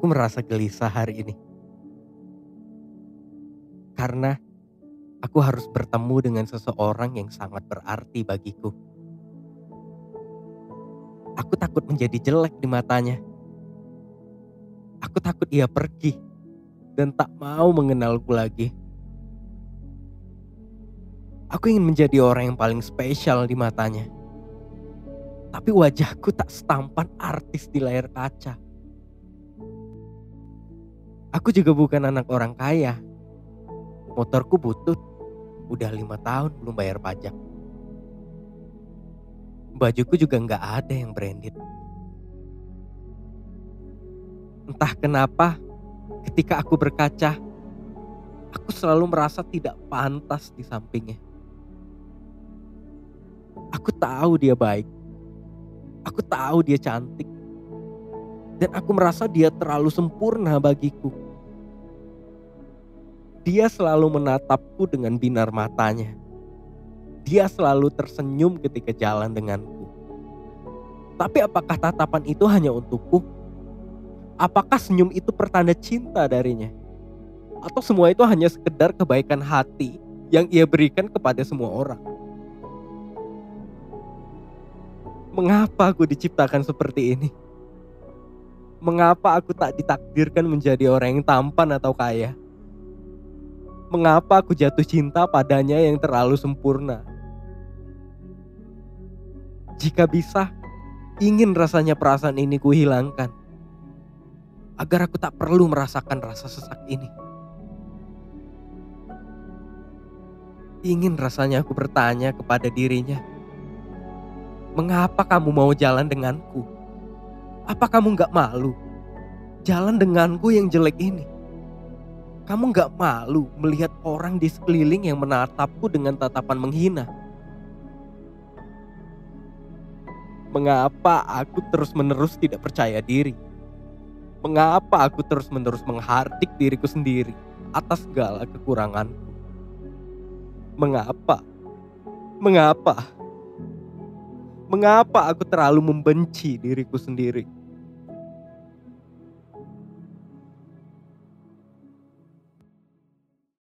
Aku merasa gelisah hari ini. Karena aku harus bertemu dengan seseorang yang sangat berarti bagiku. Aku takut menjadi jelek di matanya. Aku takut ia pergi dan tak mau mengenalku lagi. Aku ingin menjadi orang yang paling spesial di matanya. Tapi wajahku tak setampan artis di layar kaca. Aku juga bukan anak orang kaya. Motorku butut. Udah lima tahun belum bayar pajak. Bajuku juga nggak ada yang branded. Entah kenapa ketika aku berkaca, aku selalu merasa tidak pantas di sampingnya. Aku tahu dia baik. Aku tahu dia cantik. Dan aku merasa dia terlalu sempurna bagiku. Dia selalu menatapku dengan binar matanya. Dia selalu tersenyum ketika jalan denganku. Tapi apakah tatapan itu hanya untukku? Apakah senyum itu pertanda cinta darinya? Atau semua itu hanya sekedar kebaikan hati yang ia berikan kepada semua orang? Mengapa aku diciptakan seperti ini? Mengapa aku tak ditakdirkan menjadi orang yang tampan atau kaya? Mengapa aku jatuh cinta padanya yang terlalu sempurna? Jika bisa, ingin rasanya perasaan ini kuhilangkan. Agar aku tak perlu merasakan rasa sesak ini. Ingin rasanya aku bertanya kepada dirinya, Mengapa kamu mau jalan denganku? Apa kamu gak malu? Jalan denganku yang jelek ini. Kamu gak malu melihat orang di sekeliling yang menatapku dengan tatapan menghina? Mengapa aku terus-menerus tidak percaya diri? Mengapa aku terus-menerus menghardik diriku sendiri atas segala kekuranganku? Mengapa? Mengapa? Mengapa aku terlalu membenci diriku sendiri?